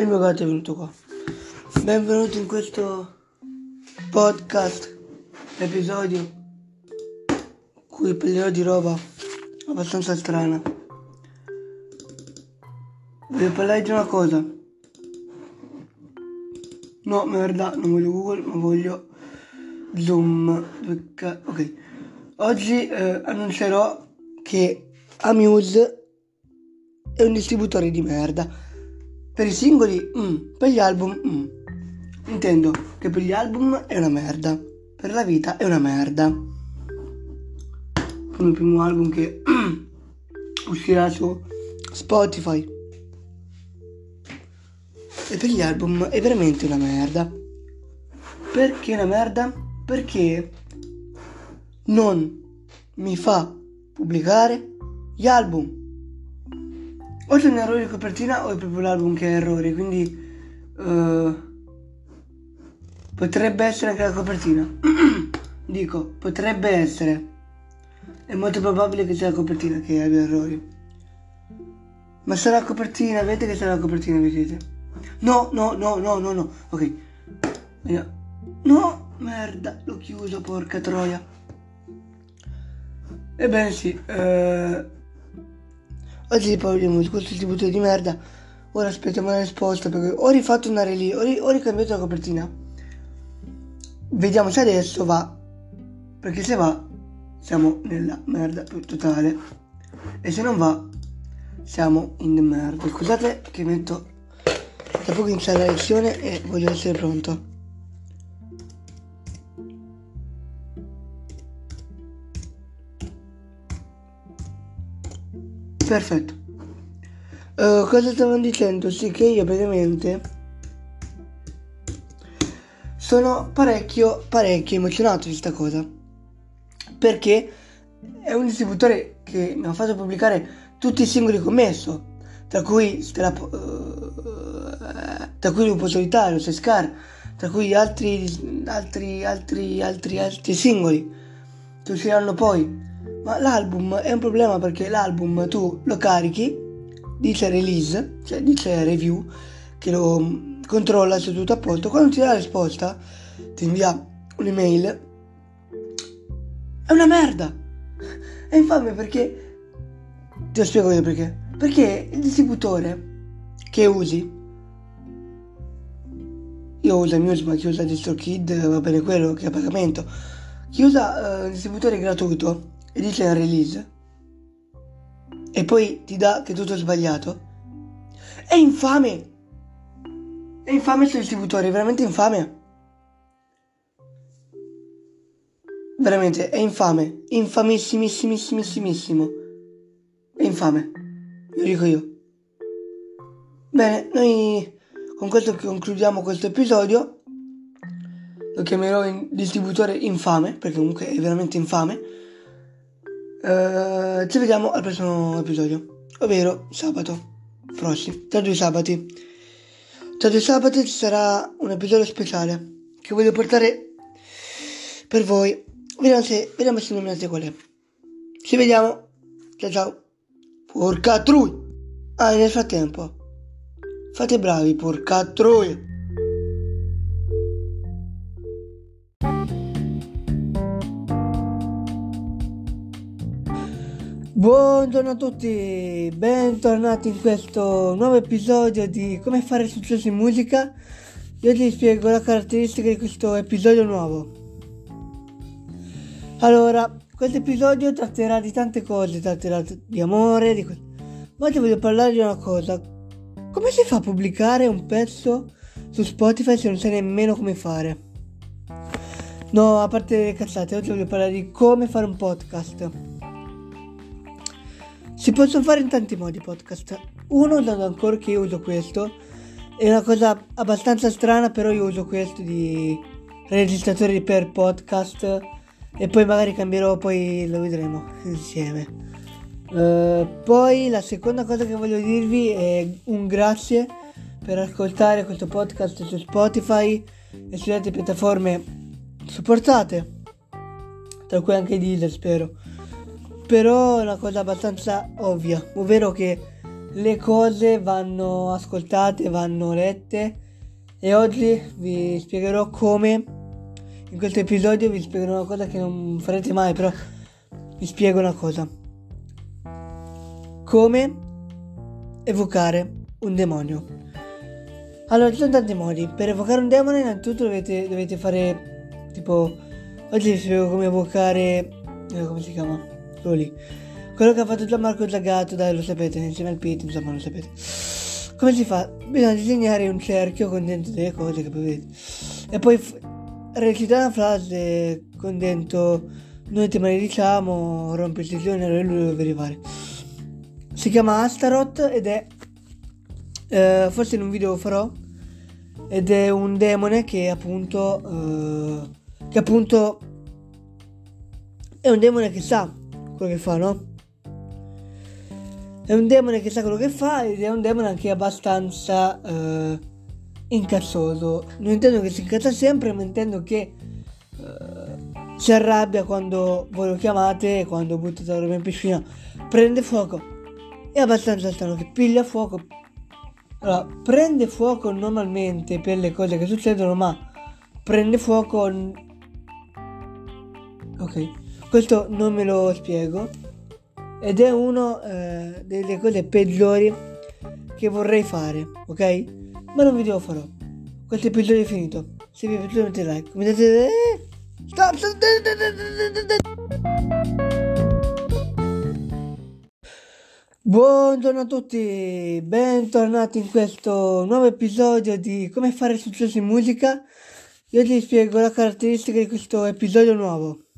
il mio gatto è venuto qua. Benvenuti in questo podcast, episodio, cui parlerò di roba abbastanza strana. Voglio parlare di una cosa. No, merda, non voglio Google, ma voglio Zoom. Ok. Oggi eh, annuncerò che Amuse è un distributore di merda per i singoli, mm, per gli album, mm. Intendo che per gli album è una merda, per la vita è una merda. Come il primo album che uscirà su Spotify. E per gli album è veramente una merda. Perché una merda? Perché non mi fa pubblicare gli album o c'è un errore di copertina o è proprio l'album che ha errori, quindi uh, potrebbe essere anche la copertina. Dico, potrebbe essere. È molto probabile che sia la copertina che abbia errori. Ma sarà la copertina, vedete che sarà la copertina, vedete? No, no, no, no, no, no. Ok. No, merda, l'ho chiuso, porca troia. Ebbene sì, eh... Oggi parliamo di questo distributore di merda. Ora aspettiamo la risposta perché ho rifatto una release, ho, ri- ho ricambiato la copertina. Vediamo se adesso va. Perché se va siamo nella merda più totale. E se non va siamo in merda. Scusate che metto da poco inizia la lezione e voglio essere pronto. Perfetto. Uh, cosa stavo dicendo? Sì, che io praticamente sono parecchio, parecchio emozionato di questa cosa. Perché è un distributore che mi ha fatto pubblicare tutti i singoli che ho messo, tra cui, Stella, uh, tra cui Lupo Solitario, Sescar, tra cui altri, altri, altri, altri, altri singoli che usciranno poi. Ma l'album è un problema perché l'album tu lo carichi, dice release, cioè dice review, che lo controlla se tutto a posto. Quando ti dà la risposta, ti invia un'email. È una merda! È infame perché... Ti lo spiego io perché. Perché il distributore che usi io uso Muse ma chi usa DistroKid va bene quello che è a pagamento chi usa uh, il distributore gratuito e dice in release e poi ti dà che tutto è sbagliato, è infame! È infame questo distributore, è veramente infame. Veramente, è infame. Infamissimissimissimissimissimo. È infame. Lo dico io. Bene, noi con questo concludiamo questo episodio. Lo chiamerò in distributore infame, perché comunque è veramente infame. Uh, ci vediamo al prossimo episodio, ovvero sabato prossimo, tra due sabati. Tra due sabati ci sarà un episodio speciale che voglio portare per voi. Vediamo se, vediamo se indovinate qual è. Ci vediamo. Ciao ciao. Porca trui. Ah, nel frattempo. Fate bravi, porca trui. Buongiorno a tutti, bentornati in questo nuovo episodio di come fare successo in musica. Io ti spiego la caratteristica di questo episodio nuovo. Allora, questo episodio tratterà di tante cose, tratterà di amore, di que- ma ti voglio parlare di una cosa. Come si fa a pubblicare un pezzo su Spotify se non sai nemmeno come fare? No, a parte le cazzate, oggi voglio parlare di come fare un podcast. Si possono fare in tanti modi podcast. Uno, dato ancora che io uso questo, è una cosa abbastanza strana, però io uso questo di registratore per podcast e poi magari cambierò, poi lo vedremo insieme. Uh, poi la seconda cosa che voglio dirvi è un grazie per ascoltare questo podcast su Spotify e sulle altre piattaforme supportate, tra cui anche Deezer spero però è una cosa abbastanza ovvia, ovvero che le cose vanno ascoltate, vanno lette e oggi vi spiegherò come, in questo episodio vi spiegherò una cosa che non farete mai, però vi spiego una cosa. Come evocare un demonio. Allora, ci sono tanti modi. Per evocare un demone innanzitutto dovete, dovete fare tipo... Oggi vi spiego come evocare... Eh, come si chiama? Quello quello che ha fatto Gianmarco Zagato, dai lo sapete, insieme al Pete, insomma lo sapete. Come si fa? Bisogna disegnare un cerchio con dentro delle cose che poi vedete. E poi f- recitare una frase con dentro noi ti malediciamo, rompi il sessione e lui deve arrivare. Si chiama Astaroth ed è... Eh, forse in un video lo farò. Ed è un demone che appunto... Eh, che appunto... È un demone che sa quello che fa, no? È un demone che sa quello che fa ed è un demone anche abbastanza eh, incazzoso. Non intendo che si incazza sempre, ma intendo che eh, si arrabbia quando voi lo chiamate quando buttate la roba in piscina. Prende fuoco. È abbastanza strano che piglia fuoco. Allora, prende fuoco normalmente per le cose che succedono, ma prende fuoco... Ok, questo non me lo spiego ed è una eh, delle cose peggiori che vorrei fare, ok? Ma non vi devo farò. Questo episodio è finito. Se vi è piaciuto mettete like, commentate. Stop! Buongiorno a tutti, bentornati in questo nuovo episodio di come fare successo in musica. Io ti spiego la caratteristica di questo episodio nuovo.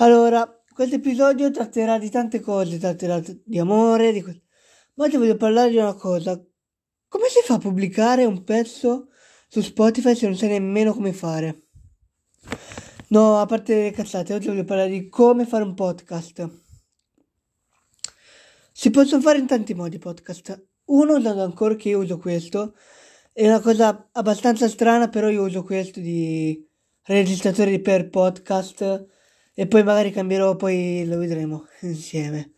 Allora, questo episodio tratterà di tante cose, tratterà di amore, di questo. Ma oggi voglio parlare di una cosa. Come si fa a pubblicare un pezzo su Spotify se non sai nemmeno come fare? No, a parte le cazzate, oggi voglio parlare di come fare un podcast. Si possono fare in tanti modi podcast. Uno, usando ancora che io uso questo, è una cosa abbastanza strana, però io uso questo di registratore per podcast e poi magari cambierò, poi lo vedremo insieme.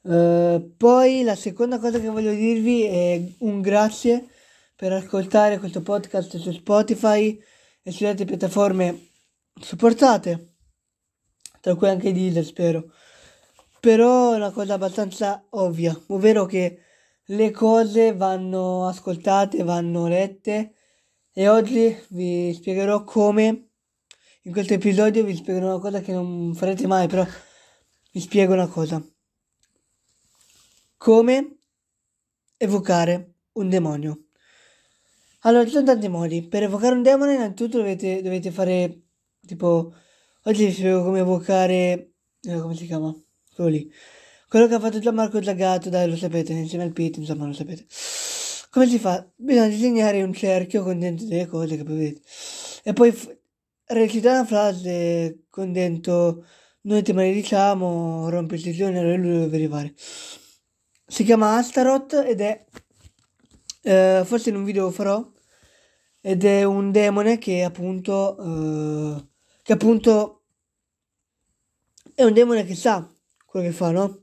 Uh, poi la seconda cosa che voglio dirvi è un grazie per ascoltare questo podcast su Spotify e sulle altre piattaforme supportate, tra cui anche Deezer spero. Però è una cosa abbastanza ovvia, ovvero che le cose vanno ascoltate, vanno lette e oggi vi spiegherò come in questo episodio vi spiego una cosa che non farete mai, però vi spiego una cosa. Come evocare un demonio. Allora, ci sono tanti modi. Per evocare un demone, innanzitutto dovete, dovete fare tipo. Oggi vi spiego come evocare. Eh, come si chiama? Quello lì. Quello che ha fatto Gianmarco Zagato, dai, lo sapete, insieme al Pete, insomma, lo sapete. Come si fa? Bisogna disegnare un cerchio con dentro delle cose che poi. E poi recitare una frase con dentro noi ti malediciamo, rompi il sessione e lui deve arrivare. Si chiama Astaroth ed è, eh, forse in un video lo farò, ed è un demone che appunto, eh, che appunto è un demone che sa quello che fa, no?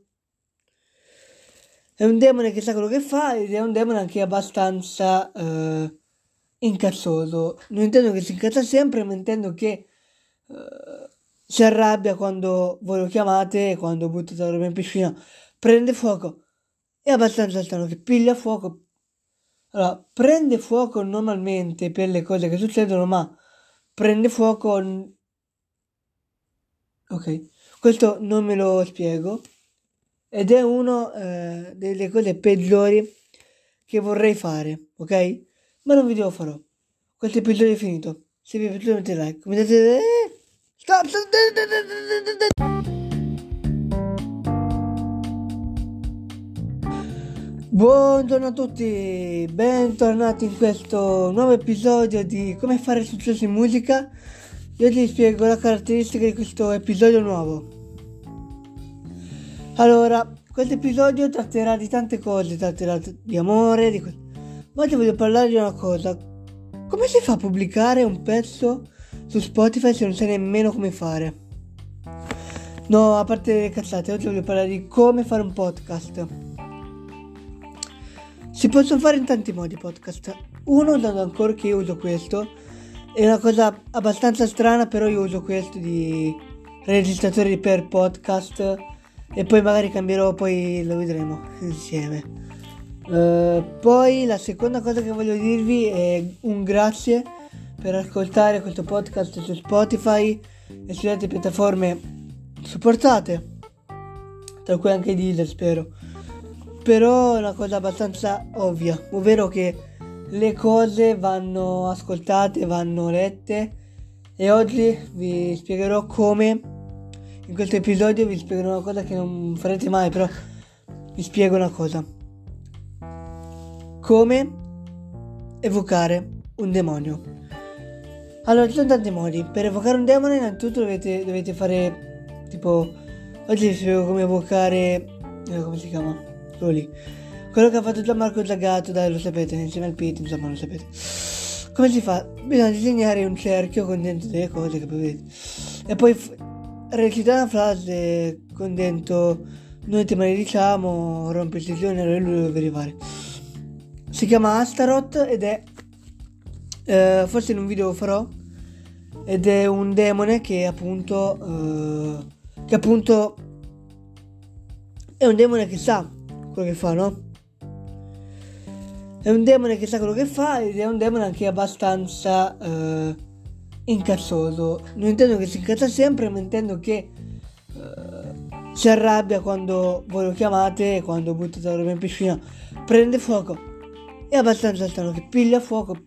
È un demone che sa quello che fa ed è un demone anche abbastanza... Eh, incazzoso. Non intendo che si incazza sempre, ma intendo che uh, si arrabbia quando voi lo chiamate quando buttate la roba in piscina. Prende fuoco. È abbastanza strano che piglia fuoco. Allora, prende fuoco normalmente per le cose che succedono, ma prende fuoco... Ok, questo non me lo spiego. Ed è una eh, delle cose peggiori che vorrei fare, ok? Ma non vi devo farò. Questo episodio è finito. Se vi è piaciuto mettete like, commentate... Stop! Buongiorno a tutti, bentornati in questo nuovo episodio di come fare successo in musica. Io ti spiego la caratteristica di questo episodio nuovo. Allora, questo episodio tratterà di tante cose, tratterà di amore, di oggi voglio parlare di una cosa. Come si fa a pubblicare un pezzo su Spotify se non sai nemmeno come fare? No, a parte le cazzate, oggi voglio parlare di come fare un podcast. Si possono fare in tanti modi podcast. Uno, dato ancora che io uso questo, è una cosa abbastanza strana, però io uso questo di registratore per podcast e poi magari cambierò, poi lo vedremo insieme. Uh, poi la seconda cosa che voglio dirvi è un grazie per ascoltare questo podcast su Spotify e sulle altre piattaforme supportate, tra cui anche Deezer spero. Però è una cosa abbastanza ovvia, ovvero che le cose vanno ascoltate, vanno lette e oggi vi spiegherò come, in questo episodio vi spiegherò una cosa che non farete mai, però vi spiego una cosa. Come evocare un demonio. Allora, ci sono tanti modi. Per evocare un demone, innanzitutto dovete, dovete fare tipo. Oggi vi spiego come evocare. Eh, come si chiama? Quello lì. Quello che ha fatto già Marco Zagato, dai, lo sapete, insieme al Pete, insomma, lo sapete. Come si fa? Bisogna disegnare un cerchio con dentro delle cose che vedete. E poi f- recitare una frase con dentro. Noi ti malediciamo, rompi il sessione, allora lui deve arrivare. Si chiama Astaroth ed è eh, forse in un video lo farò ed è un demone che appunto eh, che appunto è un demone che sa quello che fa no? È un demone che sa quello che fa ed è un demone anche abbastanza eh, incazzoso. Non intendo che si incazza sempre ma intendo che eh, si arrabbia quando voi lo chiamate quando buttate la roba in piscina prende fuoco è abbastanza strano che piglia fuoco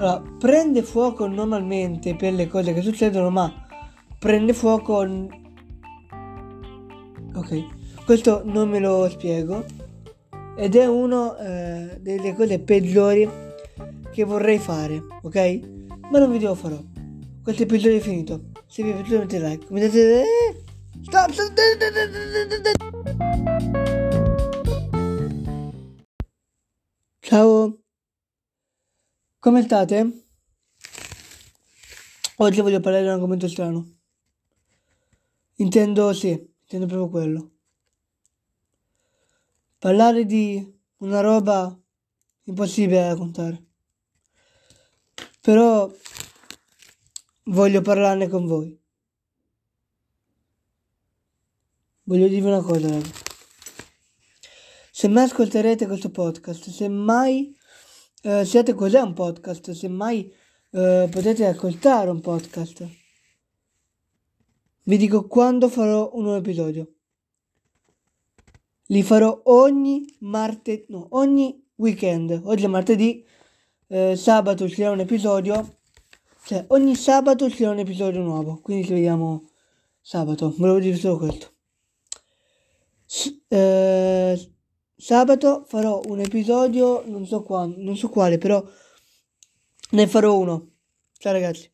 allora, prende fuoco normalmente per le cose che succedono, ma prende fuoco... Ok, questo non me lo spiego. Ed è una eh, delle cose peggiori che vorrei fare, ok? Ma non vi devo farò. Questo episodio è finito. Se vi è piaciuto mettete like. Mettete... Stop! Ciao! Come state? Oggi voglio parlare di un argomento strano. Intendo, sì, intendo proprio quello. Parlare di una roba impossibile da raccontare. Però voglio parlarne con voi. Voglio dirvi una cosa. Se mai ascolterete questo podcast, se mai eh, siate cos'è un podcast, semmai eh, potete ascoltare un podcast. Vi dico quando farò un nuovo episodio. Li farò ogni martedì, no, ogni weekend. Oggi è martedì, eh, sabato uscirà un episodio. Cioè, ogni sabato uscirà un episodio nuovo. Quindi ci vediamo sabato. Volevo dire solo questo. S- eh, Sabato farò un episodio, non so quando, non so quale, però ne farò uno. Ciao ragazzi.